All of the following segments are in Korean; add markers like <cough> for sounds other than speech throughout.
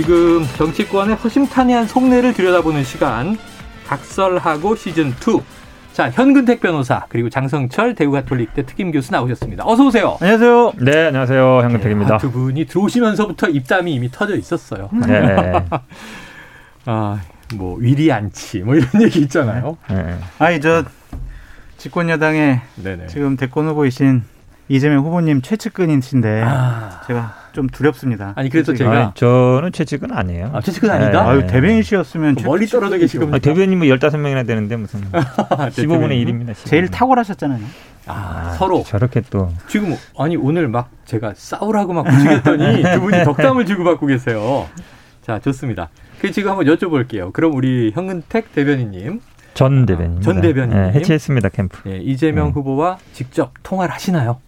네, 지금 정치권의 허심탄회한 속내를 들여다보는 시간 각설하고 시즌 2. 자, 현근택 변호사 그리고 장성철 대구가톨릭대 특임 교수 나오셨습니다. 어서 오세요. 안녕하세요. 네, 안녕하세요. 현근택입니다. 네, 두 분이 들어오시면서부터 입담이 이미 터져 있었어요. 네. <laughs> 아, 뭐 위리 안치 뭐 이런 얘기 있잖아요. 네. 아니 저 집권 여당에 지금 대권 후보이신 이재명 후보님 최측근이신데 아. 제가 좀 두렵습니다. 아니 그래서 제가 아니, 저는 최측근 아니에요. 아, 최측근 아니다. 네. 아유, 대변인씨였으면 뭐 멀리 떨어져 계시고. 아, 대변인 뭐 15명이나 되는데 무슨 15분의 1입니다. 15분의. 제일 탁월하셨잖아요. 아, 아, 서로 저렇게 또 지금 아니 오늘 막 제가 싸우라고 막 부추겼더니 <laughs> 두 분이 덕담을 주고받고 계세요. 자 좋습니다. 그 지금 한번 여쭤볼게요. 그럼 우리 현근택 대변인님 전 대변인 전 대변인 네, 해체했습니다 캠프. 네, 이재명 네. 후보와 직접 통화를 하시나요?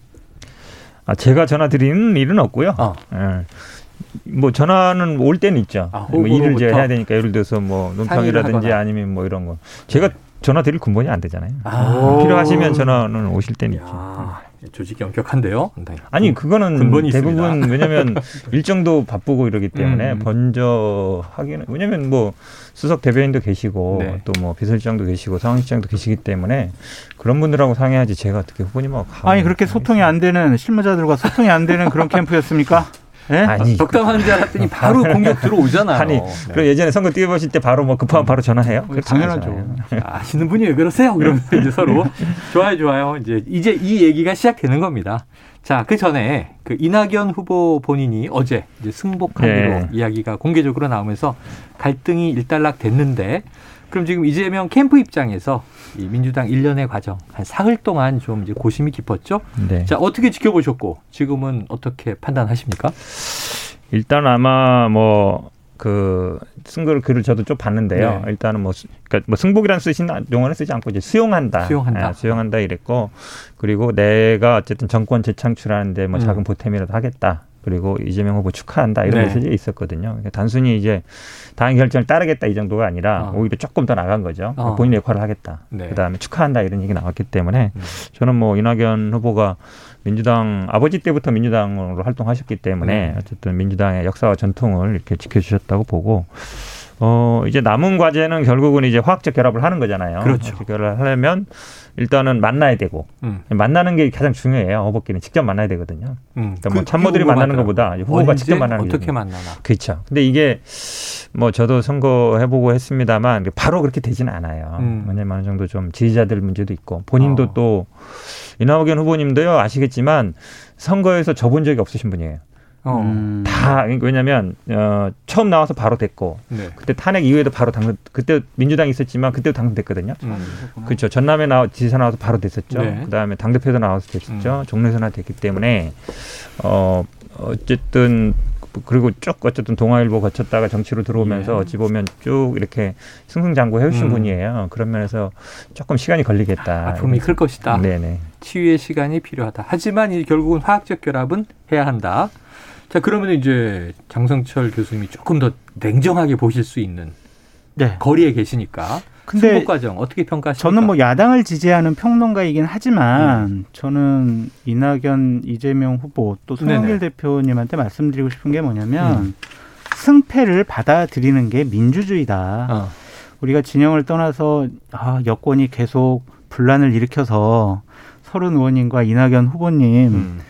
아, 제가 전화 드리는 일은 없고요. 어. 예. 뭐 전화는 올 때는 있죠. 아, 뭐 일을 제가 해야 되니까 예를 들어서 뭐 논평이라든지 아니면 뭐 이런 거. 제가 전화 드릴 근본이 안 되잖아요. 아. 필요하시면 전화는 오실 때는 있죠. 조직이 엄격한데요. 아니 그거는 대부분 왜냐하면 <laughs> 일정도 바쁘고 이러기 때문에 음. 먼저 하기는 왜냐하면 뭐 수석 대변인도 계시고 네. 또뭐 비서실장도 계시고 상황실장도 계시기 때문에 그런 분들하고 상의하지 제가 어떻게 후보님하고 아니 그렇게 소통이 안 되는 실무자들과 소통이 안 되는 그런 <laughs> 캠프였습니까? 네? 아니 적당한 줄 알았더니 바로 <laughs> 공격 들어오잖아요. 아니 네. 그 예전에 선거 뛰어보실 때 바로 뭐 급하면 바로 전화해요. 그 당연하죠. 아시는 분이 왜 그러세요? 그러면서 이제 서로 좋아요 좋아요 이제 이제 이 얘기가 시작되는 겁니다. 자, 그 전에 그 이낙연 후보 본인이 어제 이제 승복하기로 네. 이야기가 공개적으로 나오면서 갈등이 일단락 됐는데 그럼 지금 이재명 캠프 입장에서 이 민주당 일련의 과정 한 사흘 동안 좀 이제 고심이 깊었죠. 네. 자, 어떻게 지켜보셨고 지금은 어떻게 판단하십니까? 일단 아마 뭐그 승글 글을 저도 좀 봤는데요. 네. 일단은 뭐, 그러니까 뭐 승복이라는 쓰신 용어는 쓰지 않고 이제 수용한다. 수용한다. 네, 수용한다 이랬고 그리고 내가 어쨌든 정권 재창출하는데 뭐 음. 작은 보탬이라도 하겠다. 그리고 이재명 후보 축하한다 이런 네. 메시지 있었거든요. 그러니까 단순히 이제 당의 결정을 따르겠다 이 정도가 아니라 어. 오히려 조금 더 나간 거죠. 어. 본인의 역할을 하겠다. 네. 그다음에 축하한다 이런 얘기 나왔기 때문에 음. 저는 뭐 이낙연 후보가 민주당 아버지 때부터 민주당으로 활동하셨기 때문에 음. 어쨌든 민주당의 역사와 전통을 이렇게 지켜주셨다고 보고 어 이제 남은 과제는 결국은 이제 화학적 결합을 하는 거잖아요. 그렇죠. 결합을 하려면 일단은 만나야 되고 음. 만나는 게 가장 중요해요. 후보끼리 직접 만나야 되거든요. 음. 그러니까 뭐 그, 참모들이 만나는 것보다 후보가 직접 만나는 게 어떻게 만나나. 그렇죠. 근데 이게 뭐 저도 선거 해보고 했습니다만 바로 그렇게 되지는 않아요. 음. 왜냐면 어느 정도 좀 지지자들 문제도 있고 본인도 어. 또 이낙연 후보님도요 아시겠지만 선거에서 져본 적이 없으신 분이에요. 어. 음. 다 왜냐하면 어, 처음 나와서 바로 됐고 네. 그때 탄핵 이후에도 바로 당선 그때 민주당이 있었지만 그때도 당선됐거든요. 음. 그렇죠. 전남에 나와 지사 나와서 바로 됐었죠. 네. 그다음에 당 대표도 나와서 됐었죠. 음. 종래선화 됐기 때문에 어 어쨌든 그리고 쭉 어쨌든 동아일보 거쳤다가 정치로 들어오면서 예. 어찌 보면 쭉 이렇게 승승장구 해오신 음. 분이에요. 그런 면에서 조금 시간이 걸리겠다. 아픔이 클 것이다. 네네. 치유의 시간이 필요하다. 하지만 이 결국은 화학적 결합은 해야 한다. 자, 그러면 이제 장성철 교수님이 조금 더 냉정하게 보실 수 있는 네. 거리에 계시니까 근데 과정 어떻게 평가하십니까? 저는 뭐 야당을 지지하는 평론가이긴 하지만 음. 저는 이낙연 이재명 후보 또 송영길 대표님한테 말씀드리고 싶은 게 뭐냐면 음. 승패를 받아들이는 게 민주주의다. 어. 우리가 진영을 떠나서 아, 여권이 계속 분란을 일으켜서 서른 의원님과 이낙연 후보님 음.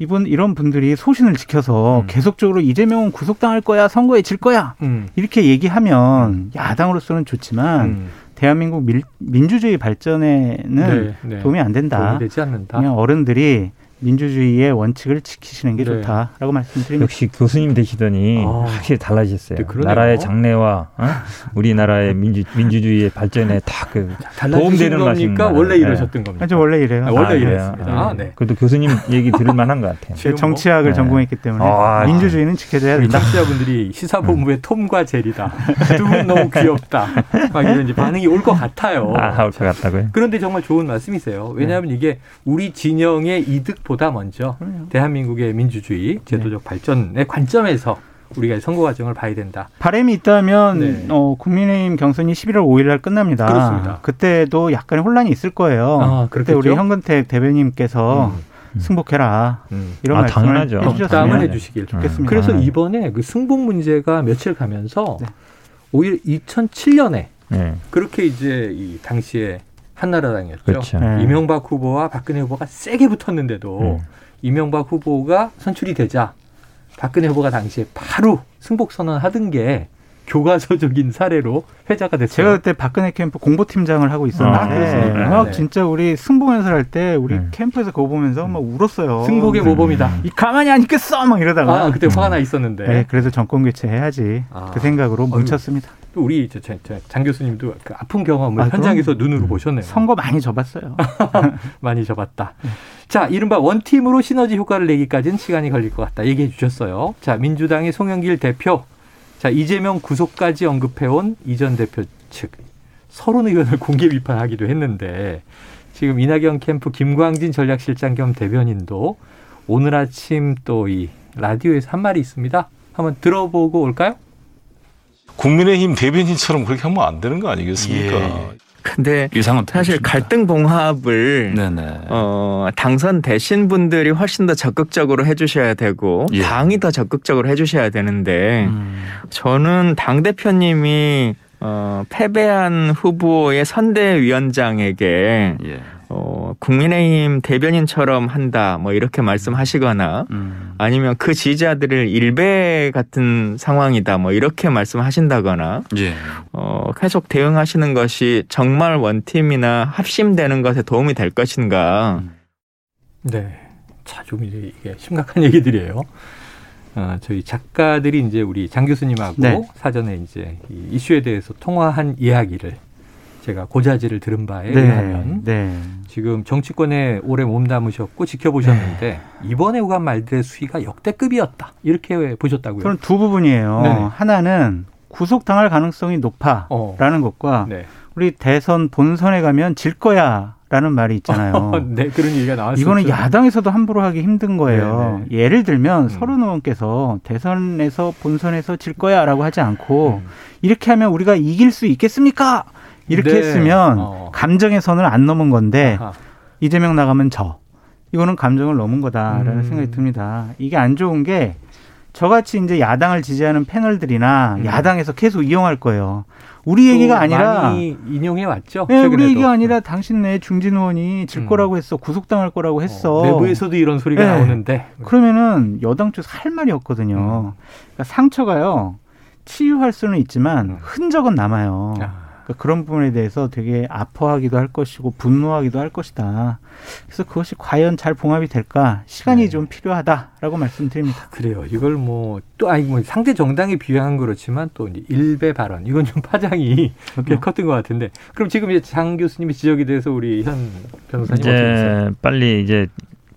이분 이런 분들이 소신을 지켜서 음. 계속적으로 이재명은 구속당할 거야 선거에 질 거야 음. 이렇게 얘기하면 야당으로서는 좋지만 음. 대한민국 밀, 민주주의 발전에는 네, 네. 도움이 안 된다. 도움이 되지 않는다. 그냥 어른들이 민주주의의 원칙을 지키시는 게 네. 좋다라고 말씀드립니다. 역시 교수님 되시더니 아, 확실히 달라지셨어요. 네, 나라의 장래와 어? 우리나라의 민주 민주주의의 발전에 다그 도움되는 겁니까? 원래 네. 이러셨던 겁니까? 저 원래 이래요. 아, 원래 아, 이랬습니다. 아, 네. 그래도 교수님 얘기 들을 만한 것 같아요. 제 정치학을 뭐, 전공했기 때문에 아, 민주주의는 지켜져야 된다. 청취자분들이 <laughs> 시사본부의 음. 톰과 제리다. <laughs> 두 분 너무 귀엽다. 막 이런 이제 반응이 올 것 같아요. 아, 올 것 같다고요? 그런데 정말 좋은 말씀이세요. 왜냐하면 이게 우리 진영의 이득 보다 먼저 그럼요. 대한민국의 민주주의 제도적 네. 발전의 관점에서 우리가 선거 과정을 봐야 된다. 바람이 있다면 네. 어, 국민의힘 경선이 11월 5일 날 끝납니다. 그렇습니다. 그때도 약간의 혼란이 있을 거예요. 아, 그때 우리 현근택 대변인께서 음. 승복해라. 음. 이런 아, 말씀을 당연하죠. 해주셨으면 해주시길 좋겠습니다. 그래서 이번에 그 승복 문제가 며칠 가면서 네. 오히려 2007년에 네. 그렇게 이제 이 당시에 한나라당이었죠. 그렇죠. 네. 이명박 후보와 박근혜 후보가 세게 붙었는데도 음. 이명박 후보가 선출이 되자 박근혜 후보가 당시에 바로 승복 선언하던 게 교과서적인 사례로 회자가 됐어요. 제가 그때 박근혜 캠프 공보팀장을 하고 있었는데 아, 막 네. 진짜 우리 승복 연설 할 때 우리 네. 캠프에서 그거 보면서 막 울었어요. 승복의 모범이다. 음. 이 가만히 안 있겠어 막 이러다가 아, 그때 화가 나 있었는데. 네, 그래서 정권 교체 해야지 아. 그 생각으로 뭉쳤습니다. 또 우리 저, 저, 저, 장 교수님도 그 아픈 경험을 아, 현장에서 눈으로 음. 보셨네요. 선거 많이 접었어요. <laughs> 많이 접었다. 네. 자, 이른바 원팀으로 시너지 효과를 내기까지는 시간이 걸릴 것 같다. 얘기해 주셨어요. 자, 민주당의 송영길 대표 자, 이재명 구속까지 언급해온 이전 대표 측 서른 의원을 <laughs> 공개 비판하기도 했는데 지금 이낙연 캠프 김광진 전략실장 겸 대변인도 오늘 아침 또 이 라디오에서 한 말이 있습니다. 한번 들어보고 올까요? 국민의힘 대변인처럼 그렇게 하면 안 되는 거 아니겠습니까? 예. 근데 사실 갈등 봉합을 네네. 어, 당선 되신 분들이 훨씬 더 적극적으로 해주셔야 되고 예. 당이 더 적극적으로 해주셔야 되는데 음. 저는 당 대표님이 어, 패배한 후보의 선대위원장에게 예. 어, 국민의힘 대변인처럼 한다, 뭐 이렇게 말씀하시거나 음. 아니면 그 지지자들을 일배 같은 상황이다, 뭐 이렇게 말씀하신다거나 예. 어, 계속 대응하시는 것이 정말 원팀이나 합심되는 것에 도움이 될 것인가. 네. 자, 좀 이제 이게 심각한 <laughs> 얘기들이에요. 어, 저희 작가들이 이제 우리 장 교수님하고 네. 사전에 이제 이 이슈에 대해서 통화한 이야기를 제가 고자질을 들은 바에 네. 의하면 네. 지금 정치권에 오래 몸담으셨고 지켜보셨는데 네. 이번에 오간 말들의 수위가 역대급이었다 이렇게 보셨다고요? 저는 두 부분이에요. 네네. 하나는 구속당할 가능성이 높아라는 어. 것과 네. 우리 대선 본선에 가면 질 거야. 라는 말이 있잖아요. <laughs> 네, 그런 얘기가 나왔어요. 이거는 야당에서도 함부로 하기 힘든 거예요. 네네. 네. 예를 들면 음. 서른 의원께서 대선에서 본선에서 질 거야라고 하지 않고 음. 이렇게 하면 우리가 이길 수 있겠습니까? 이렇게 네. 했으면 어. 감정의 선을 안 넘은 건데 아하. 이재명 나가면 저. 이거는 감정을 넘은 거다라는 음. 생각이 듭니다. 이게 안 좋은 게 저같이 이제 야당을 지지하는 패널들이나 음. 야당에서 계속 이용할 거예요. 우리 얘기가 아니라 인용해 왔죠. 네, 우리 얘기가 아니라 당신네 중진 의원이 질 음. 거라고 했어, 구속당할 거라고 했어. 어, 내부에서도 이런 소리가 네. 나오는데 그러면은 여당 쪽에서 할 말이 없거든요. 음. 그러니까 상처가요 치유할 수는 있지만 음. 흔적은 남아요. 아. 그러니까 그런 부분에 대해서 되게 아파하기도 할 것이고 분노하기도 할 것이다. 그래서 그것이 과연 잘 봉합이 될까 시간이 네. 좀 필요하다라고 말씀드립니다. 그래요. 이걸 뭐 또 아니 뭐 상대 정당에 비유한 그렇지만 또 이제 일배 발언 이건 좀 파장이 꽤 어. <laughs> 컸던 것 같은데 그럼 지금 이제 장 교수님의 지적에 대해서 우리 현 변호사님 이제 어떻게 보세요? 빨리 이제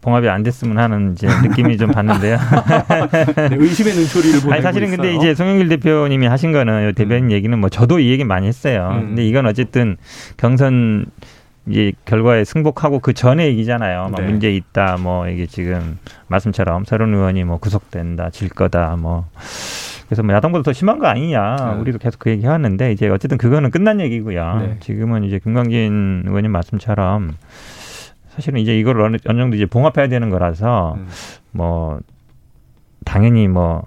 봉합이 안 됐으면 하는 이제 느낌이 좀 받는데요. <laughs> 네, 의심의 눈초리를 보내고 아니 사실은 있어요. 근데 이제 송영길 대표님이 하신 거는 대변인 음. 얘기는 뭐 저도 이 얘기 많이 했어요. 음. 근데 이건 어쨌든 경선 이 결과에 승복하고 그 전에 얘기잖아요. 막 네. 문제 있다, 뭐 이게 지금 말씀처럼 서른 의원이 뭐 구속된다, 질 거다, 뭐 그래서 뭐 야당보다 더 심한 거 아니냐. 네. 우리도 계속 그 얘기 해왔는데 이제 어쨌든 그거는 끝난 얘기고요. 네. 지금은 이제 김광진 의원님 말씀처럼 사실은 이제 이걸 어느, 어느 정도 이제 봉합해야 되는 거라서 음. 뭐 당연히 뭐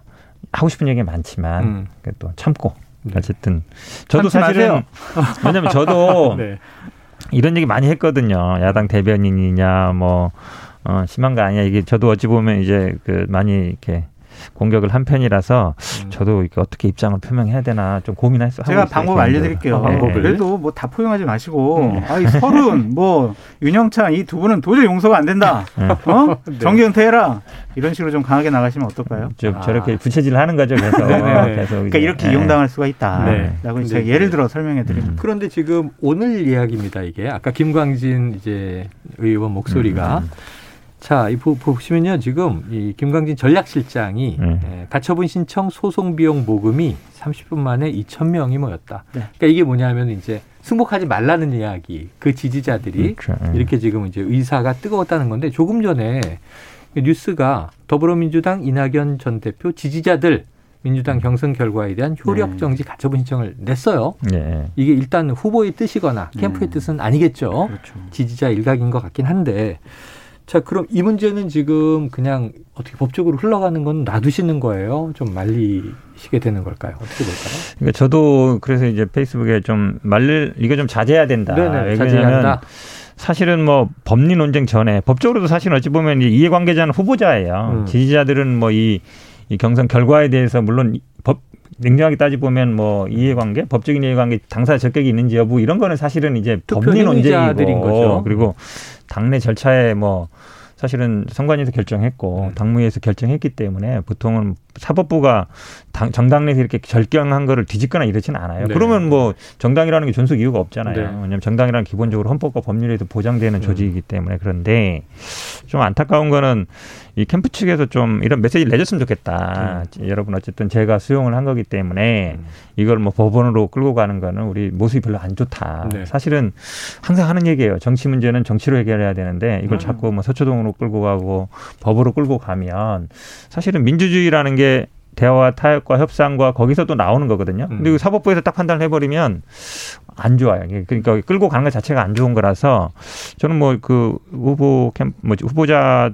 하고 싶은 얘기 많지만 음. 또 참고 네. 어쨌든 저도 사실은 왜냐면 저도 <laughs> 네. 이런 얘기 많이 했거든요. 야당 대변인이냐 뭐 어, 심한 거 아니야 이게 저도 어찌 보면 이제 그 많이 이렇게 공격을 한 편이라서 음. 저도 어떻게 입장을 표명해야 되나 좀 고민했어요. 제가 방법 알려드릴게요. 네. 그래도 뭐 다 포용하지 마시고 음. 아이 서른 <laughs> 뭐 윤영찬 이 두 분은 도저히 용서가 안 된다. 네. 어? 네. 정기 은퇴해라. 이런 식으로 좀 강하게 나가시면 어떨까요? 좀 아. 저렇게 부채질을 하는 거죠. 그래서 네, 네, 계속 그러니까 이렇게 이용당할 수가 있다라고 제가 예를 들어 설명해 드립니다. 음. 그런데 지금 오늘 이야기입니다. 이게 아까 김광진 이제 의원 목소리가. 음. 음. 자, 이 보시면요. 지금 이 김광진 전략실장이 음. 예, 가처분 신청 소송 비용 모금이 30분 만에 2천 명이 모였다. 네. 그러니까 이게 뭐냐면 이제 승복하지 말라는 이야기. 그 지지자들이 그렇죠. 음. 이렇게 지금 이제 의사가 뜨거웠다는 건데 조금 전에 뉴스가 더불어민주당 이낙연 전 대표 지지자들 민주당 경선 결과에 대한 효력 네. 정지 가처분 신청을 냈어요. 네. 이게 일단 후보의 뜻이거나 캠프의 네. 뜻은 아니겠죠. 그렇죠. 지지자 일각인 것 같긴 한데 자, 그럼 이 문제는 지금 그냥 어떻게 법적으로 흘러가는 건 놔두시는 거예요? 좀 말리시게 되는 걸까요? 어떻게 될까요? 그러니까 저도 그래서 이제 페이스북에 좀 말릴 이거 좀 자제해야 된다. 네네, 자제한다. 사실은 뭐 법리 논쟁 전에 법적으로도 사실 어찌 보면 이해관계자는 후보자예요. 음. 지지자들은 뭐이 이 경선 결과에 대해서 물론 법 냉정하게 따지 보면 뭐 이해관계, 법적인 이해관계, 당사 적격이 있는지 여부 이런 거는 사실은 이제 법리 논쟁이고. 그리고 당내 절차에 뭐 사실은 선관위에서 결정했고 음. 당무위에서 결정했기 때문에 보통은 사법부가 당, 정당 내에서 이렇게 결정한 거를 뒤집거나 이러지는 않아요. 네. 그러면 뭐 정당이라는 게 존속 이유가 없잖아요. 네. 왜냐하면 정당이라는 기본적으로 헌법과 법률에도 보장되는 음. 조직이기 때문에 그런데 좀 안타까운 거는 이 캠프 측에서 좀 이런 메시지를 내줬으면 좋겠다. 음. 여러분 어쨌든 제가 수용을 한 거기 때문에 음. 이걸 뭐 법원으로 끌고 가는 거는 우리 모습이 별로 안 좋다. 네. 사실은 항상 하는 얘기예요. 정치 문제는 정치로 해결해야 되는데 이걸 음. 자꾸 뭐 서초동으로 끌고 가고 법으로 끌고 가면 사실은 민주주의라는 게 대화와 타협과 협상과 거기서 또 나오는 거거든요. 음. 근데 그 사법부에서 딱 판단을 해버리면 안 좋아요. 그러니까 끌고 가는 것 자체가 안 좋은 거라서 저는 뭐 그 후보 캠, 뭐 후보자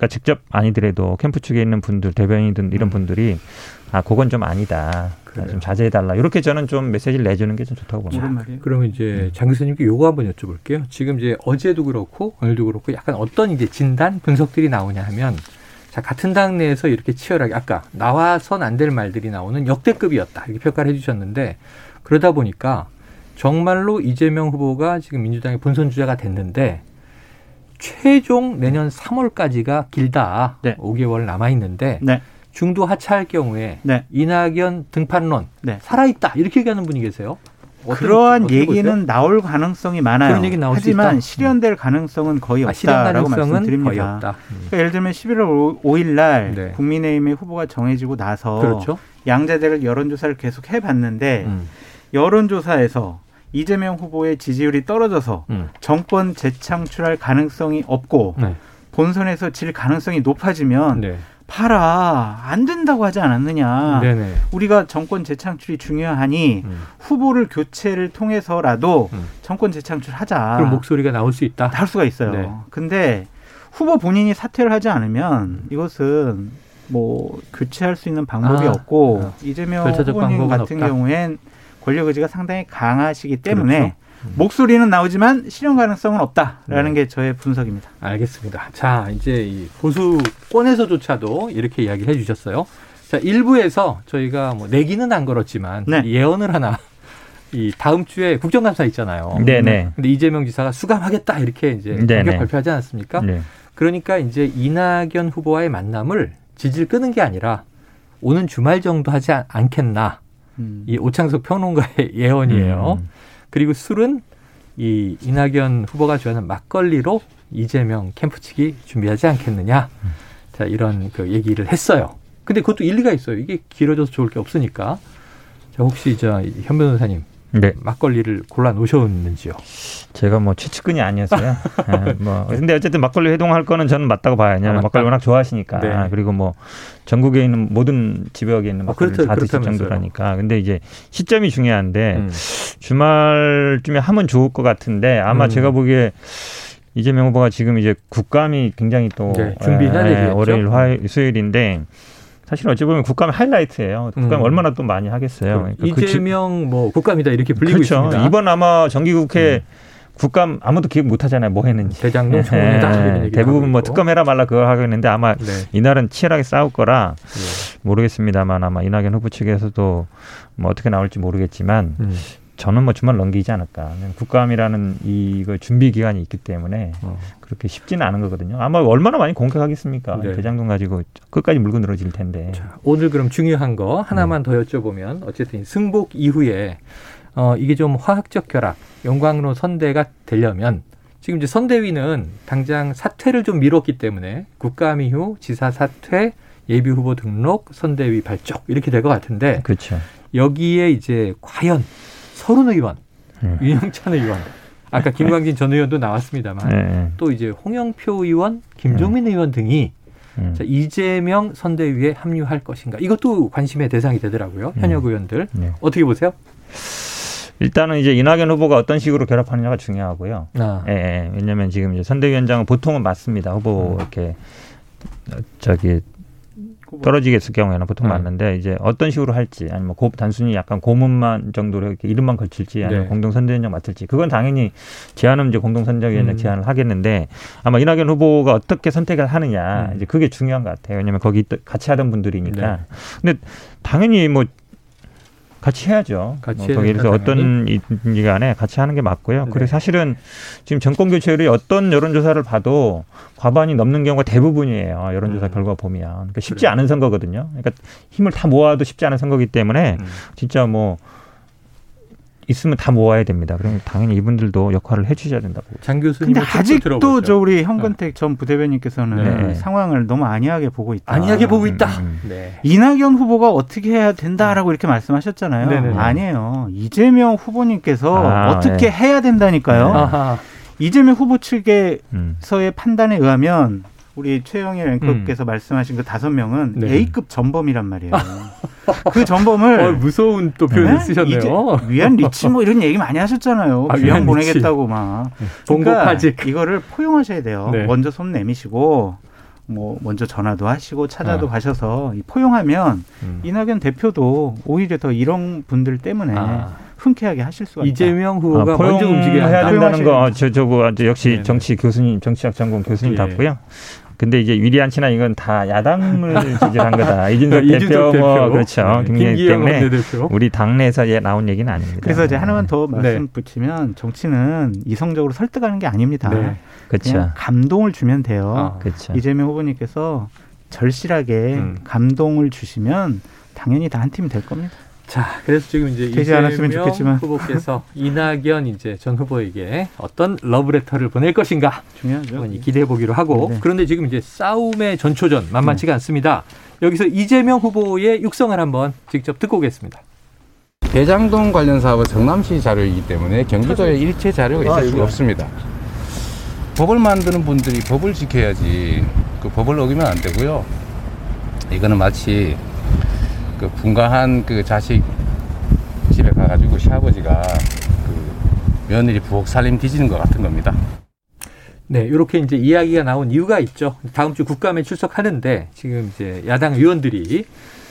그러니까 직접 아니더라도 캠프 측에 있는 분들 대변인든 이런 음. 분들이 아 그건 좀 아니다. 그래요. 좀 자제해 달라. 이렇게 저는 좀 메시지를 내주는 게 좀 좋다고 봅니다. 그러면 이제 음. 장 교수님께 요거 한번 여쭤볼게요. 지금 이제 어제도 그렇고 오늘도 그렇고 약간 어떤 이제 진단 분석들이 나오냐 하면 자 같은 당 내에서 이렇게 치열하게 아까 나와선 안 될 말들이 나오는 역대급이었다 이렇게 평가를 해주셨는데 그러다 보니까 정말로 이재명 후보가 지금 민주당의 본선 주자가 됐는데 최종 내년 3월까지가 길다. 네. 5개월 남아 있는데 네. 중도 하차할 경우에 네. 이낙연 등판론 네. 살아있다 이렇게 얘기하는 분이 계세요. 어떻게, 그러한 얘기는 보세요? 나올 가능성이 많아요. 그런 얘기 나올 하지만 실현될 가능성은 거의 아, 없다라고 아, 말씀드립니다. 거의 없다. 음. 그러니까 예를 들면 11월 5일 날 네. 국민의힘의 후보가 정해지고 나서 그렇죠. 양자대를 여론조사를 계속 해봤는데 음. 여론조사에서 이재명 후보의 지지율이 떨어져서 음. 정권 재창출할 가능성이 없고 네. 본선에서 질 가능성이 높아지면 네. 팔아 안 된다고 하지 않았느냐. 네네. 우리가 정권 재창출이 중요하니 음. 후보를 교체를 통해서라도 음. 정권 재창출하자. 그런 목소리가 나올 수 있다. 나올 수가 있어요. 네. 근데 후보 본인이 사퇴를 하지 않으면 이것은 뭐 교체할 수 있는 방법이 아, 없고 아, 이재명 후보님 같은 없다. 경우엔 권력 의지가 상당히 강하시기 때문에 그렇죠. 음. 목소리는 나오지만 실현 가능성은 없다라는 네. 게 저의 분석입니다. 알겠습니다. 자, 이제 이 보수권에서조차도 이렇게 이야기를 해주셨어요. 자, 일부에서 저희가 뭐 내기는 안 걸었지만 네. 예언을 하나 <laughs> 이 다음 주에 국정감사 있잖아요. 네네. 근데 이재명 지사가 수감하겠다 이렇게 이제 공격 발표하지 않았습니까? 네. 그러니까 이제 이낙연 후보와의 만남을 지질 끄는 게 아니라 오는 주말 정도 하지 않겠나. 음. 이 오창석 평론가의 <laughs> 예언이에요. 음. 그리고 술은 이 이낙연 후보가 좋아하는 막걸리로 이재명 캠프 측이 준비하지 않겠느냐. 음. 자, 이런 그 얘기를 했어요. 근데 그것도 일리가 있어요. 이게 길어져서 좋을 게 없으니까. 자, 혹시 저현 변호사님 네. 막걸리를 골라 놓으셨는지요? 제가 뭐 최측근이 아니었어요. 네, <laughs> 뭐 근데 어쨌든 막걸리 회동할 거는 저는 맞다고 봐요. 왜냐하면 아, 막걸리 워낙 좋아하시니까. 네. 그리고 뭐 전국에 있는 모든 지역에 있는 아, 막걸리를 아, 다 드실 정도라니까. 근데 이제 시점이 중요한데 음. 주말쯤에 하면 좋을 것 같은데 아마 음. 제가 보기에 이재명 후보가 지금 이제 국감이 굉장히 또 네, 준비해야 예, 되겠죠. 월요일, 화요일, 수요일인데 사실 어찌 보면 국감 하이라이트예요. 국감 음. 얼마나 또 많이 하겠어요. 그러니까 이재명 그 뭐 국감이다 이렇게 불리고 그렇죠. 있습니다. 이번 아마 정기국회 음. 국감 아무도 기억 못 하잖아요. 뭐 했는지. 대장동 청문회다. 예, 대부분 뭐 특검해라 말라 그거 하겠는데 아마 네. 이날은 치열하게 싸울 거라 네. 모르겠습니다만 아마 이낙연 후보 측에서도 뭐 어떻게 나올지 모르겠지만 음. 저는 뭐 주말 넘기지 않을까. 국감이라는 이거 준비 기간이 있기 때문에 어. 그렇게 쉽지는 않은 거거든요. 아마 얼마나 많이 공격하겠습니까? 네. 대장동 가지고 끝까지 물고 늘어질 텐데. 자, 오늘 그럼 중요한 거 하나만 네. 더 여쭤보면 어쨌든 승복 이후에 어, 이게 좀 화학적 결합, 영광로 선대가 되려면 지금 이제 선대위는 당장 사퇴를 좀 미뤘기 때문에 국감 이후 지사 사퇴, 예비 후보 등록, 선대위 발족 이렇게 될 것 같은데. 그렇죠. 여기에 이제 과연 서른 의원, 네. 윤영찬 의원, 아까 김광진 전 의원도 나왔습니다만 네. 또 이제 홍영표 의원, 김종민 네. 의원 등이 음. 자, 이재명 선대위에 합류할 것인가 이것도 관심의 대상이 되더라고요. 현역 음. 의원들 네. 어떻게 보세요? 일단은 이제 이낙연 후보가 어떤 식으로 결합하느냐가 중요하고요. 아. 예, 예. 왜냐하면 지금 이제 선대위원장은 보통은 맞습니다. 후보 음. 이렇게 저기 떨어지겠을 경우에는 보통 네. 맞는데 이제 어떤 식으로 할지 아니면 고, 단순히 약간 고문만 정도로 이렇게 이름만 걸칠지 아니면 네. 공동선대위원장 맡을지 그건 당연히 제안은 이제 공동선대위원장 음. 제안을 하겠는데 아마 이낙연 후보가 어떻게 선택을 하느냐 음. 이제 그게 중요한 것 같아요. 왜냐하면 거기 같이 하던 분들이니까. 네. 근데 당연히 뭐 같이 해야죠. 같이 뭐 거기에서 어떤 이기 간에 같이 하는 게 맞고요. 네. 그리고 사실은 지금 정권 교체율이 어떤 여론조사를 봐도 과반이 넘는 경우가 대부분이에요. 여론조사 음. 결과 보면. 그러니까 쉽지 그래. 않은 선거거든요. 그러니까 힘을 다 모아도 쉽지 않은 선거기 때문에 음. 진짜 뭐 있으면 다 모아야 됩니다. 그럼 당연히 이분들도 역할을 해주셔야 된다고. 장 교수님. 근데 아직도 저 우리 현근택 네. 전 부대변인께서는 네. 상황을 너무 안이하게 보고 있다. 안이하게 보고 있다. 음. 네. 이낙연 후보가 어떻게 해야 된다라고 이렇게 말씀하셨잖아요. 네네. 아니에요. 이재명 후보님께서 아, 어떻게 네. 해야 된다니까요. 아하. 이재명 후보 측에서의 음. 판단에 의하면 우리 최영일 앵커께서 음. 말씀하신 그 다섯 명은 네. A급 전범이란 말이에요. <laughs> 그 전범을 어, 무서운 또 표현을 네? 쓰셨네요. 위안 리치 뭐 이런 얘기 많이 하셨잖아요. 아, 위안 보내겠다고 막. 네. 그러니까. 이거를 포용하셔야 돼요. 네. 먼저 손 내미시고 뭐 먼저 전화도 하시고 찾아도 아. 가셔서 포용하면 음. 이낙연 대표도 오히려 더 이런 분들 때문에 아. 흔쾌하게 하실 수가 있다. 이재명 후보가 아, 먼저 움직여야 된다는 거 저 저거 역시 네네. 정치 교수님 정치학 전공 교수님답고요. 예. 근데 이제 위리안치나 이건 다 야당을 <laughs> 지지한 거다. 이준석 대표, 대표, 뭐 그렇죠. 네. 김기 때문에 우리 당내에서 나온 얘기는 아닙니다. 그래서 이제 하나만 더 네. 말씀 네. 붙이면 정치는 이성적으로 설득하는 게 아닙니다. 네. 그렇죠. 감동을 주면 돼요. 아, 그렇죠. 이재명 후보님께서 절실하게 음. 감동을 주시면 당연히 다 한 팀이 될 겁니다. 자, 그래서 지금 이제 되지 않았으면 좋겠지만 후보께서 이낙연 이제 전 후보에게 어떤 러브레터를 보낼 것인가 중요하죠. 기대해 보기로 하고 네. 그런데 지금 이제 싸움의 전초전 만만치가 네. 않습니다. 여기서 이재명 후보의 육성을 한번 직접 듣고 오겠습니다. 대장동 관련 사업은 성남시 자료이기 때문에 경기도에 일체 자료가 있을 아, 수가 없습니다. 법을 만드는 분들이 법을 지켜야지 그 법을 어기면 안 되고요. 이거는 마치 그 분가한 그 자식 집에 가가지고 시아버지가 그 며느리 부엌 살림 뒤지는 것 같은 겁니다. 네, 이렇게 이제 이야기가 나온 이유가 있죠. 다음 주 국감에 출석하는데 지금 이제 야당 의원들이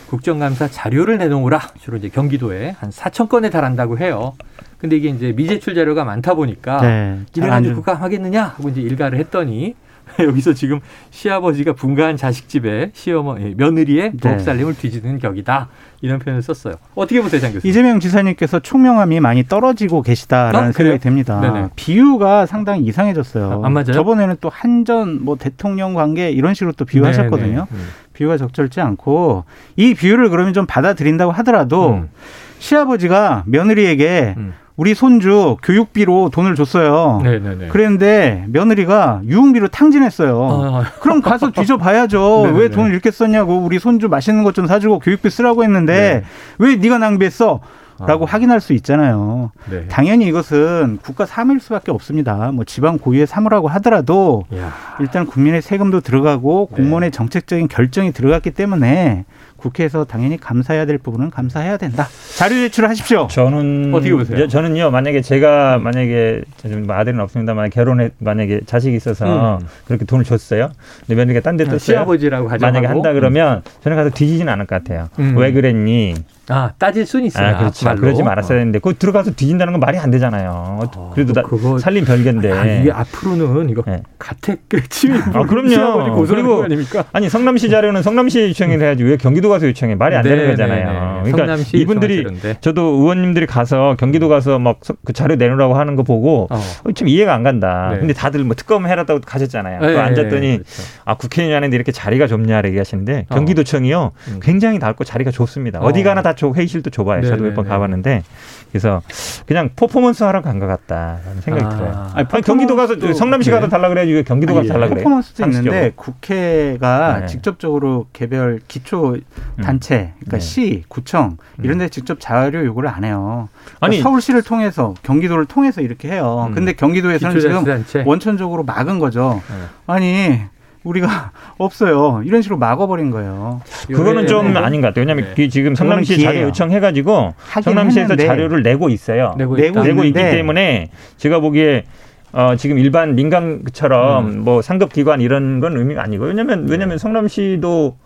국정감사 자료를 내놓으라 주로 이제 경기도에 한 4천 건에 달한다고 해요. 근데 이게 이제 미제출 자료가 많다 보니까 네, 이래 가지고 국감 하겠느냐 하고 이제 일가를 했더니 <laughs> 여기서 지금 시아버지가 분가한 자식 집에 시어머니 예, 며느리의 부엌살림을 네. 뒤지는 격이다. 이런 표현을 썼어요. 어떻게 보세요, 장 교수님? 이재명 지사님께서 총명함이 많이 떨어지고 계시다라는 어? 생각이 듭니다. 네네. 비유가 상당히 이상해졌어요. 아, 안 맞아요? 저번에는 또 한전 뭐 대통령 관계 이런 식으로 또 비유하셨거든요. 네. 비유가 적절치 않고 이 비유를 그러면 좀 받아들인다고 하더라도 음. 시아버지가 며느리에게 음. 우리 손주 교육비로 돈을 줬어요. 네네네. 그랬는데 며느리가 유흥비로 탕진했어요. 아, 아. 그럼 가서 <laughs> 뒤져봐야죠. 왜 돈을 이렇게 썼냐고 우리 손주 맛있는 것 좀 사주고 교육비 쓰라고 했는데 네. 왜 네가 낭비했어? 라고 아. 확인할 수 있잖아요. 네. 당연히 이것은 국가 사무일 수밖에 없습니다. 뭐 지방 고유의 사무라고 하더라도 야. 일단 국민의 세금도 들어가고 공무원의 네. 정책적인 결정이 들어갔기 때문에 국회에서 당연히 감사해야 될 부분은 감사해야 된다. 자료 제출을 하십시오. 저는 어떻게 보세요? 저는요 만약에 제가 만약에 뭐 아들은 없습니다만 결혼에 만약에 자식이 있어서 음. 그렇게 돈을 줬어요. 근데 며느리가 딴데 떴어요. 시아버지라고 가정하고 만약에 한다 그러면 저는 가서 뒤지진 않을 것 같아요. 음. 왜 그랬니? 아 따질 수는 있어요. 아, 그렇지. 그러지 말았어야 되는데 그 들어가서 뒤진다는 건 말이 안 되잖아요. 어, 그래도 나, 그거 살림 별개인데. 아, 이게 앞으로는 이거 네. 가택 침입. 아 그럼요. 그리고 아닙니까? 아니 성남시 자료는 성남시 요청을 해야지 왜 경기도 가서 요청해 말이 안 네, 되는 거잖아요. 네, 네. 그러니까 이분들이 저도 의원님들이 가서 경기도 가서 막 그 자료 내놓으라고 하는 거 보고 어. 어. 좀 이해가 안 간다. 네. 근데 다들 뭐 특검 해라다고 가셨잖아요. 네, 앉았더니 그렇죠. 아 국회의원인데 이렇게 자리가 좁냐 얘기하시는데 어. 경기도청이요 음. 굉장히 넓고 자리가 좋습니다. 어. 디 가나 다 회의실도 좁아요. 저도 몇 번 가봤는데 그래서 그냥 퍼포먼스 하러 간 것 같다라는 생각이 아. 들어요. 아니, 아니, 경기도 가서 성남시 가서 달라 그래야지 경기도 가서 달라 그래요. 퍼포먼스도 있는데 국회가 네. 직접적으로 개별 기초 음. 단체, 그러니까 네. 시, 구청 음. 이런 데 직접 자료 요구를 안 해요. 그러니까 아니 서울시를 통해서 경기도를 통해서 이렇게 해요. 음. 근데 경기도에서는 지금 단체. 원천적으로 막은 거죠. 네. 아니 우리가 <laughs> 없어요. 이런 식으로 막아버린 거예요. 그거는 좀 네. 아닌 것 같아요. 왜냐하면 네. 지금 성남시 자료 요청해가지고 성남시에서 했는데. 자료를 내고 있어요. 내고, 내고, 내고 있기 때문에 제가 보기에 어, 지금 일반 민간처럼 음. 뭐 상급 기관 이런 건 의미가 아니고 왜냐면 왜냐면 성남시도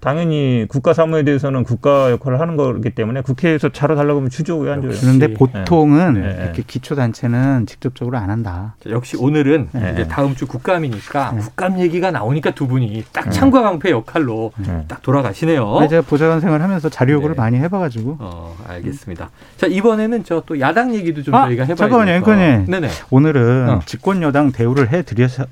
당연히 국가 사무에 대해서는 국가 역할을 하는 거기 때문에 국회에서 자료 달라고 하면 왜안 줘요? 그런데 보통은 네. 이렇게 기초 단체는 직접적으로 안 한다. 자, 역시 오늘은 네. 이제 다음 주 국감이니까 네. 국감 얘기가 나오니까 두 분이 딱 창과 방패 역할로 네. 딱 돌아가시네요. 제가 보좌관 생활 하면서 자료 요구를 네. 많이 해봐가지고. 어, 알겠습니다. 자 이번에는 저 또 야당 얘기도 좀 아, 저희가 해봐야 잠깐만요, 앵커님. 네네. 오늘은 어. 집권 여당 대우를 해 드려서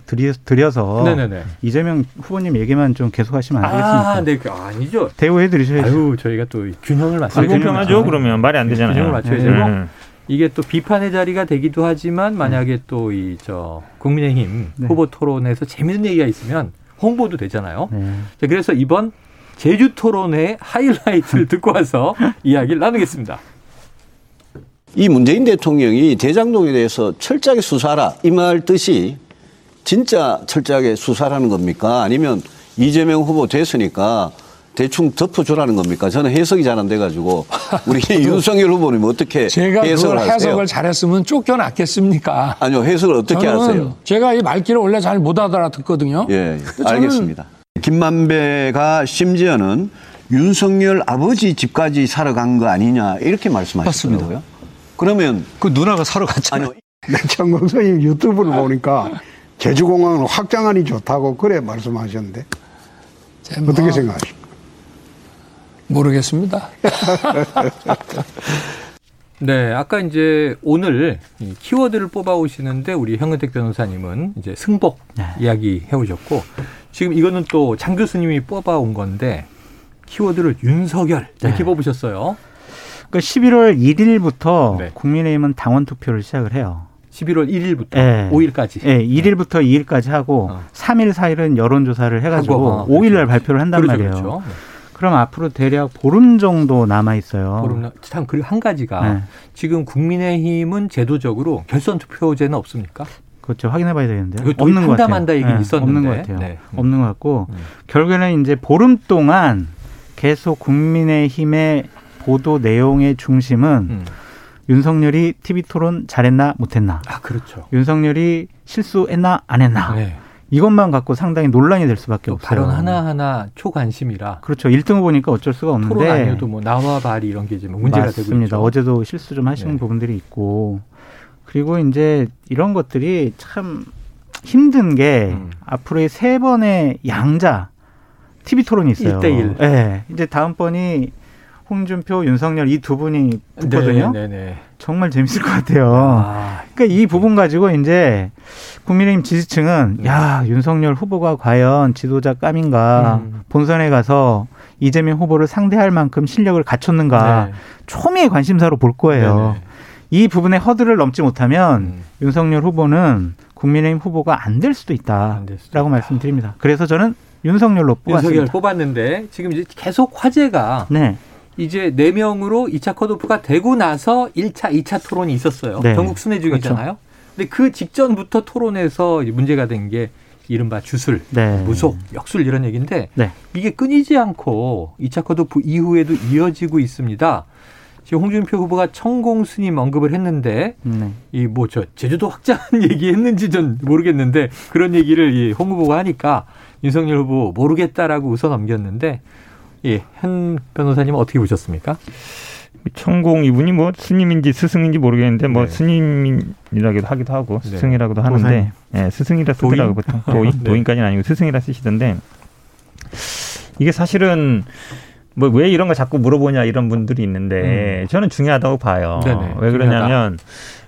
드려서 네네네. 이재명 후보님 얘기만 좀 계속하시면 안 되겠습니까? 아, 네. 그 아니죠. 대우해 드리셔야죠. 아유, 저희가 또 균형을 맞춰야 되죠. 공평하죠. 그러면 말이 안 되잖아요. 균형을 맞춰야 되고 네. 이게 또 비판의 자리가 되기도 하지만 만약에 또 이 저 국민의힘 네. 후보 토론에서 재밌는 얘기가 있으면 홍보도 되잖아요. 네. 자, 그래서 이번 제주 토론회 하이라이트를 <laughs> 듣고 와서 이야기를 나누겠습니다. 이 문재인 대통령이 대장동에 대해서 철저하게 수사하라 이 말 뜻이 진짜 철저하게 수사라는 겁니까? 아니면 이재명 후보 됐으니까 대충 덮어주라는 겁니까? 저는 해석이 잘 안 돼가지고 <laughs> 우리 윤석열 후보님 어떻게 제가 해석을 그걸 해석을 하세요? 잘했으면 쫓겨났겠습니까? 아니요 해석을 어떻게 하세요? 제가 이 말귀를 원래 잘 못 알아듣거든요. 예, 알겠습니다. 김만배가 심지어는 윤석열 아버지 집까지 사러 간 거 아니냐 이렇게 말씀하셨더라고요. 그러면 그 누나가 사러 갔잖아요. 백창공 선생님 <laughs> 유튜브를 보니까 제주공항은 확장안이 좋다고 그래 말씀하셨는데 어떻게 뭐 생각하십니까? 모르겠습니다. <laughs> 네, 아까 이제 오늘 키워드를 뽑아 오시는데 우리 형은택 변호사님은 이제 승복 네. 이야기 해오셨고 지금 이거는 또 장 교수님이 뽑아 온 건데 키워드를 윤석열 이렇게 네. 뽑으셨어요. 그러니까 11월 1일부터 네. 국민의힘은 당원 투표를 시작을 해요. 11월 1일부터 네. 5일까지. 네, 1일부터 2일까지 하고 어. 3일, 4일은 여론조사를 해가지고 하고, 어, 5일 날 그렇죠. 발표를 한단 그렇죠, 말이에요. 그렇죠. 네. 그럼 앞으로 대략 보름 정도 남아 있어요. 보름 참 그리고 한 가지가 네. 지금 국민의힘은 제도적으로 결선 투표제는 없습니까? 그렇죠. 확인해 봐야 되는데요. 없는 것 같아요. 한다 얘기는 네, 있었는데 없는 것 같아요. 네. 없는 것 같고 음. 결국에는 이제 보름 동안 계속 국민의힘의 보도 내용의 중심은 음. 윤석열이 TV 토론 잘했나 못했나. 아 그렇죠. 윤석열이 실수했나 안 했나. 네. 이것만 갖고 상당히 논란이 될 수밖에 없어요. 발언 하나하나 초관심이라. 그렇죠. 1등 후보니까 어쩔 수가 없는데. 토론 아니어도 뭐 나와 발이 이런 게 이제 뭐 문제가 맞습니다. 되고 있죠. 어제도 실수 좀 하시는 네. 부분들이 있고. 그리고 이제 이런 것들이 참 힘든 게 음. 앞으로의 세 번의 양자 TV 토론이 있어요. 1대1. 네. 이제 다음번이 홍준표, 윤석열 이 두 분이 붙거든요. 네네네. 네, 네. 정말 재밌을 것 같아요. 아, 그러니까 이 부분 가지고 이제 국민의힘 지지층은 네. 야 윤석열 후보가 과연 지도자 감인가 음. 본선에 가서 이재명 후보를 상대할 만큼 실력을 갖췄는가 네. 초미의 관심사로 볼 거예요. 네네. 이 부분의 허들을 넘지 못하면 음. 윤석열 후보는 국민의힘 후보가 안 될 수도 있다라고 말씀드립니다. 그래서 저는 윤석열로 뽑았습니다. 윤석열 뽑았는데 지금 이제 계속 화제가 네. 이제 네명으로 2차 컷오프가 되고 나서 1차, 2차 토론이 있었어요. 네. 전국 순회 중이잖아요. 그렇죠. 근데 그 직전부터 토론에서 문제가 된 게 이른바 주술, 네. 무속, 역술 이런 얘기인데 네. 이게 끊이지 않고 2차 컷오프 이후에도 이어지고 있습니다. 지금 홍준표 후보가 천공 스님 언급을 했는데 네. 이뭐 저 제주도 확장 <laughs> 얘기했는지 전 모르겠는데 그런 얘기를 이홍 후보가 하니까 윤석열 후보 모르겠다라고 웃어 넘겼는데 예, 현 변호사님 어떻게 보셨습니까? 천공 이분이 뭐 스님인지 스승인지 모르겠는데 뭐 네. 스님이라기도 하기도 하고 네. 스승이라고도 네. 하는데 예, 스승이라 쓰더라고 보통 도인 네. 도인까지는 아니고 스승이라 쓰시던데 이게 사실은 뭐 왜 이런 거 자꾸 물어보냐 이런 분들이 있는데 음. 저는 중요하다고 봐요. 네네, 왜 그러냐면 중요하다.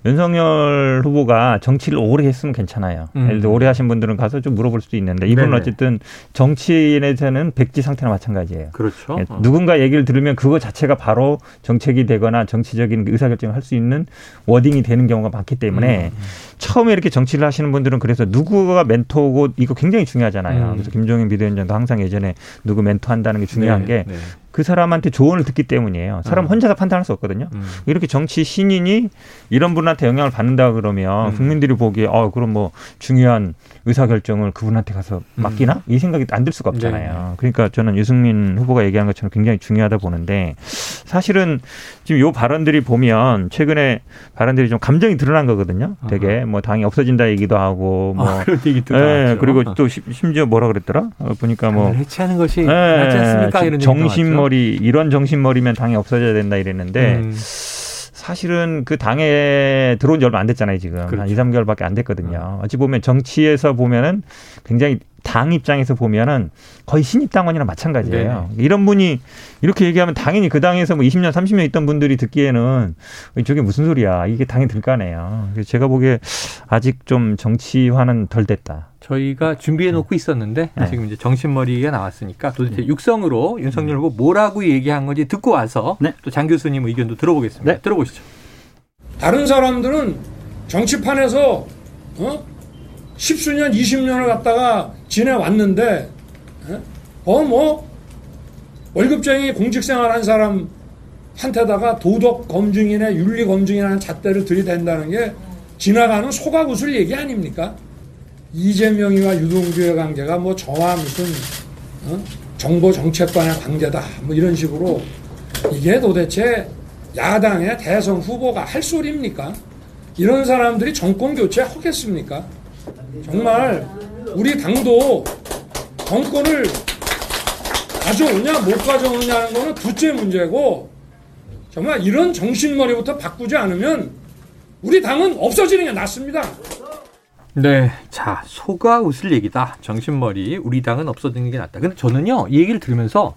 윤석열 후보가 정치를 오래 했으면 괜찮아요. 음. 예를 들어 오래 하신 분들은 가서 좀 물어볼 수도 있는데 이분은 네네. 어쨌든 정치인에서는 백지 상태나 마찬가지예요. 그렇죠. 예, 어. 누군가 얘기를 들으면 그거 자체가 바로 정책이 되거나 정치적인 의사결정을 할 수 있는 워딩이 되는 경우가 많기 때문에 음. 처음에 이렇게 정치를 하시는 분들은 그래서 누구가 멘토고 이거 굉장히 중요하잖아요. 음. 그래서 김종인 비대위원장도 항상 예전에 누구 멘토한다는 게 중요한 네, 게 네. 그 사람한테 조언을 듣기 때문이에요. 사람 음. 혼자서 판단할 수 없거든요. 음. 이렇게 정치 신인이 이런 분한테 영향을 받는다 그러면 음. 국민들이 보기에 어 그럼 뭐 중요한 의사 결정을 그분한테 가서 음. 맡기나 이 생각이 안 들 수가 없잖아요. 네. 그러니까 저는 유승민 후보가 얘기한 것처럼 굉장히 중요하다 보는데 사실은 지금 요 발언들이 보면 최근에 발언들이 좀 감정이 드러난 거거든요. 되게 뭐 당이 없어진다 얘기도 하고 뭐 아, 그런 얘기도 예, 그리고 또 심지어 뭐라 그랬더라? 어, 보니까 뭐 해체하는 것이 예, 않습니까? 이런 정신 머리 이런 정신머리면 당이 없어져야 된다 이랬는데 음. 사실은 그 당에 들어온 지 얼마 안 됐잖아요, 지금. 그렇죠. 한 2, 3개월밖에 안 됐거든요. 음. 어찌 보면 정치에서 보면은 굉장히 당 입장에서 보면은 거의 신입 당원이랑 마찬가지예요. 네 이런 분이 이렇게 얘기하면 당연히 그 당에서 뭐 20년, 30년 있던 분들이 듣기에는 저게 무슨 소리야. 이게 당이 들까네요. 제가 보기에 아직 좀 정치화는 덜 됐다. 저희가 준비해 놓고 있었는데 네. 지금 이제 정신머리가 나왔으니까 도대체 네. 육성으로 윤석열 후보 뭐라고 얘기한 건지 듣고 와서 네. 또장 교수님 의견도 들어보겠습니다. 네. 들어보시죠. 다른 사람들은 정치판에서 어? 십수년, 이십 년을 갖다가 지내왔는데, 어, 뭐, 월급쟁이 공직생활 한 사람 한테다가 도덕 검증이나 윤리 검증이라는 잣대를 들이댄다는 게 지나가는 소가웃을 얘기 아닙니까? 이재명이와 유동규의 관계가 뭐 저와 무슨, 어? 정보 정책관의 관계다. 뭐 이런 식으로 이게 도대체 야당의 대선 후보가 할 소리입니까? 이런 사람들이 정권 교체 하겠습니까? 정말 우리 당도 정권을 가져오냐 못 가져오냐는 거는 둘째 문제고 정말 이런 정신머리부터 바꾸지 않으면 우리 당은 없어지는 게 낫습니다. 네. 자, 소가 웃을 얘기다. 정신머리. 우리 당은 없어지는 게 낫다. 근데 저는요, 이 얘기를 들으면서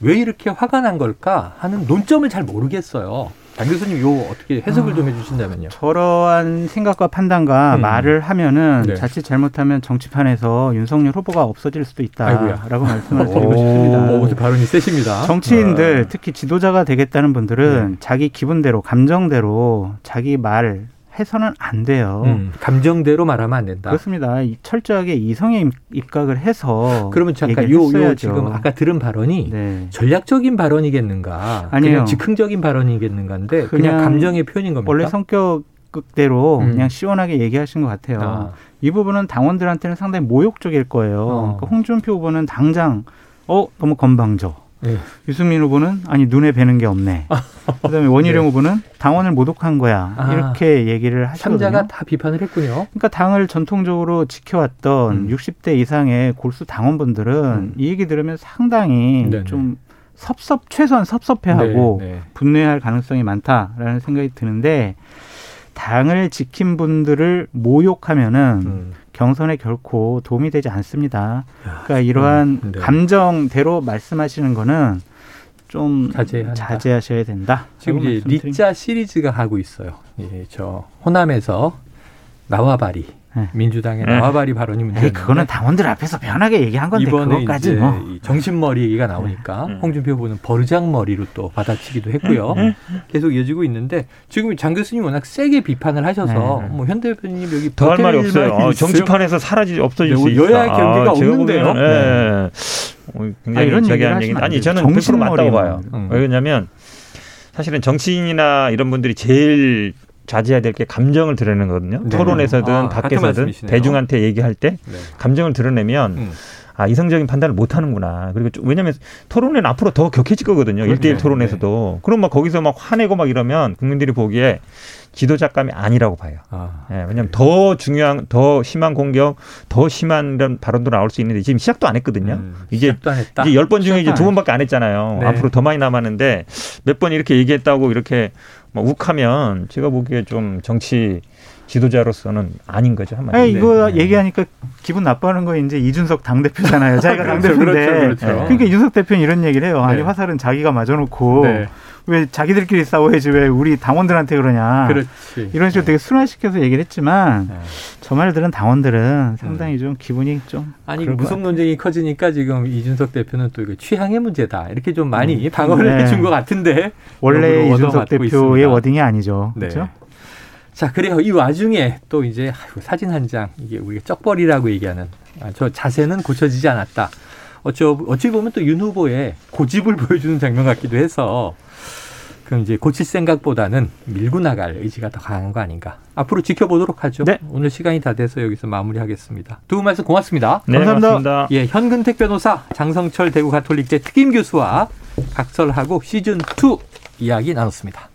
왜 이렇게 화가 난 걸까 하는 논점을 잘 모르겠어요. 장 교수님 요 어떻게 해석을 아, 좀 해주신다면요. 저러한 생각과 판단과 음. 말을 하면은 네. 자칫 잘못하면 정치판에서 윤석열 후보가 없어질 수도 있다라고 <laughs> 말씀을 드리고 싶습니다. 오, 발언이 세십니다. 정치인들 아. 특히 지도자가 되겠다는 분들은 네. 자기 기분대로 감정대로 자기 말 해서는 안 돼요. 음, 감정대로 말하면 안 된다. 그렇습니다. 철저하게 이성에 입각을 해서 그러면 잠깐 요, 요 지금 아까 들은 발언이 네. 전략적인 발언이겠는가? 아니요. 즉흥적인 발언이겠는가인데 그냥, 그냥 감정의 표현인 겁니까? 원래 성격대로 음. 그냥 시원하게 얘기하신 것 같아요. 아. 이 부분은 당원들한테는 상당히 모욕적일 거예요. 어. 그러니까 홍준표 후보는 당장 어 너무 건방져. 네. 유승민 후보는 아니 눈에 뵈는 게 없네. 그다음에 원희룡 네. 후보는 당원을 모독한 거야. 아, 이렇게 얘기를 하시거든요. 삼자가 다 비판을 했군요. 그러니까 당을 전통적으로 지켜왔던 음. 60대 이상의 골수 당원분들은 음. 이 얘기 들으면 상당히 네네. 좀 섭섭 최소한 섭섭해하고 네, 네. 분노할 가능성이 많다라는 생각이 드는데 당을 지킨 분들을 모욕하면은 음. 경선에 결코 도움이 되지 않습니다. 그러니까 이러한 음, 네. 감정대로 말씀하시는 거는 좀 자제한다. 자제하셔야 된다. 지금 이제 리짜 시리즈가 하고 있어요. 예, 저 호남에서 나와바리 네. 민주당의 네. 나와바리 발언이 문제. 그거는 당원들 앞에서 편하게 얘기한 건데 이번에 그것까지 이제 뭐. 정신머리 얘기가 나오니까 네. 홍준표 후보는 버르장머리로 또 받아치기도 했고요. 네. 계속 이어지고 있는데 지금 장 교수님 워낙 세게 비판을 하셔서 네. 뭐 현대 대표님 여기 더할 말이 없어요. 아, 정치판에서 사라지 없어질 수 있다. 여야 경계가 아, 없는데요. 네. 어, 굉장히 아, 이런 얘기한 얘기 아니 저는 100% 맞다고 봐요. 음. 왜냐하면 사실은 정치인이나 이런 분들이 제일 자제해야 될 게 감정을 드러내는 거거든요. 네. 토론에서든 아, 밖에서든 대중한테 얘기할 때 네. 감정을 드러내면 음. 아, 이성적인 판단을 못 하는구나. 그리고 좀, 왜냐면 토론은 앞으로 더 격해질 거거든요. 일대일 토론에서도. 네. 그럼 막 거기서 막 화내고 막 이러면 국민들이 보기에 지도자감이 아니라고 봐요. 아, 예, 왜냐하면 네. 더 중요한, 더 심한 공격, 더 심한 이런 발언도 나올 수 있는데 지금 시작도 안 했거든요. 음, 이제 이제 열 번 중에 이제 두 번밖에 안 했잖아요. 네. 앞으로 더 많이 남았는데 몇 번 이렇게 얘기했다고 이렇게 뭐 욱하면 제가 보기에 좀 정치 지도자로서는 아닌 거죠. 한마디로. 아 이거 네. 얘기하니까 기분 나빠하는 거 이제 이준석 당 대표잖아요. 자기가 <laughs> 당 대표인데. 그렇죠, 그렇죠. 그러니까 이준석 대표는 이런 얘기를 해요. 아니 네. 화살은 자기가 맞아놓고 네. 왜 자기들끼리 싸워야지 왜 우리 당원들한테 그러냐. 그렇지. 이런 식으로 되게 순화시켜서 얘기를 했지만 네. 저 말을 들은 당원들은 상당히 좀 기분이 좀 아니 무속 논쟁이 커지니까 지금 이준석 대표는 또 이거 취향의 문제다 이렇게 좀 많이 음. 방어를 네. 해준 것 같은데 원래 이준석 대표의 있습니다. 워딩이 아니죠. 네. 그렇죠? 자, 그래요. 이 와중에 또 이제 사진 한 장, 이게 우리가 쩍벌이라고 얘기하는 아, 저 자세는 고쳐지지 않았다. 어찌, 어찌 보면 또 윤 후보의 고집을 <laughs> 보여주는 장면 같기도 해서 그럼 이제 고칠 생각보다는 밀고 나갈 의지가 더 강한 거 아닌가. 앞으로 지켜보도록 하죠. 네. 오늘 시간이 다 돼서 여기서 마무리하겠습니다. 두 분 말씀 고맙습니다. 네, 감사합니다. 고맙습니다. 예, 현근택 변호사, 장성철 대구 가톨릭대 특임 교수와 각설하고 시즌 2 이야기 나눴습니다.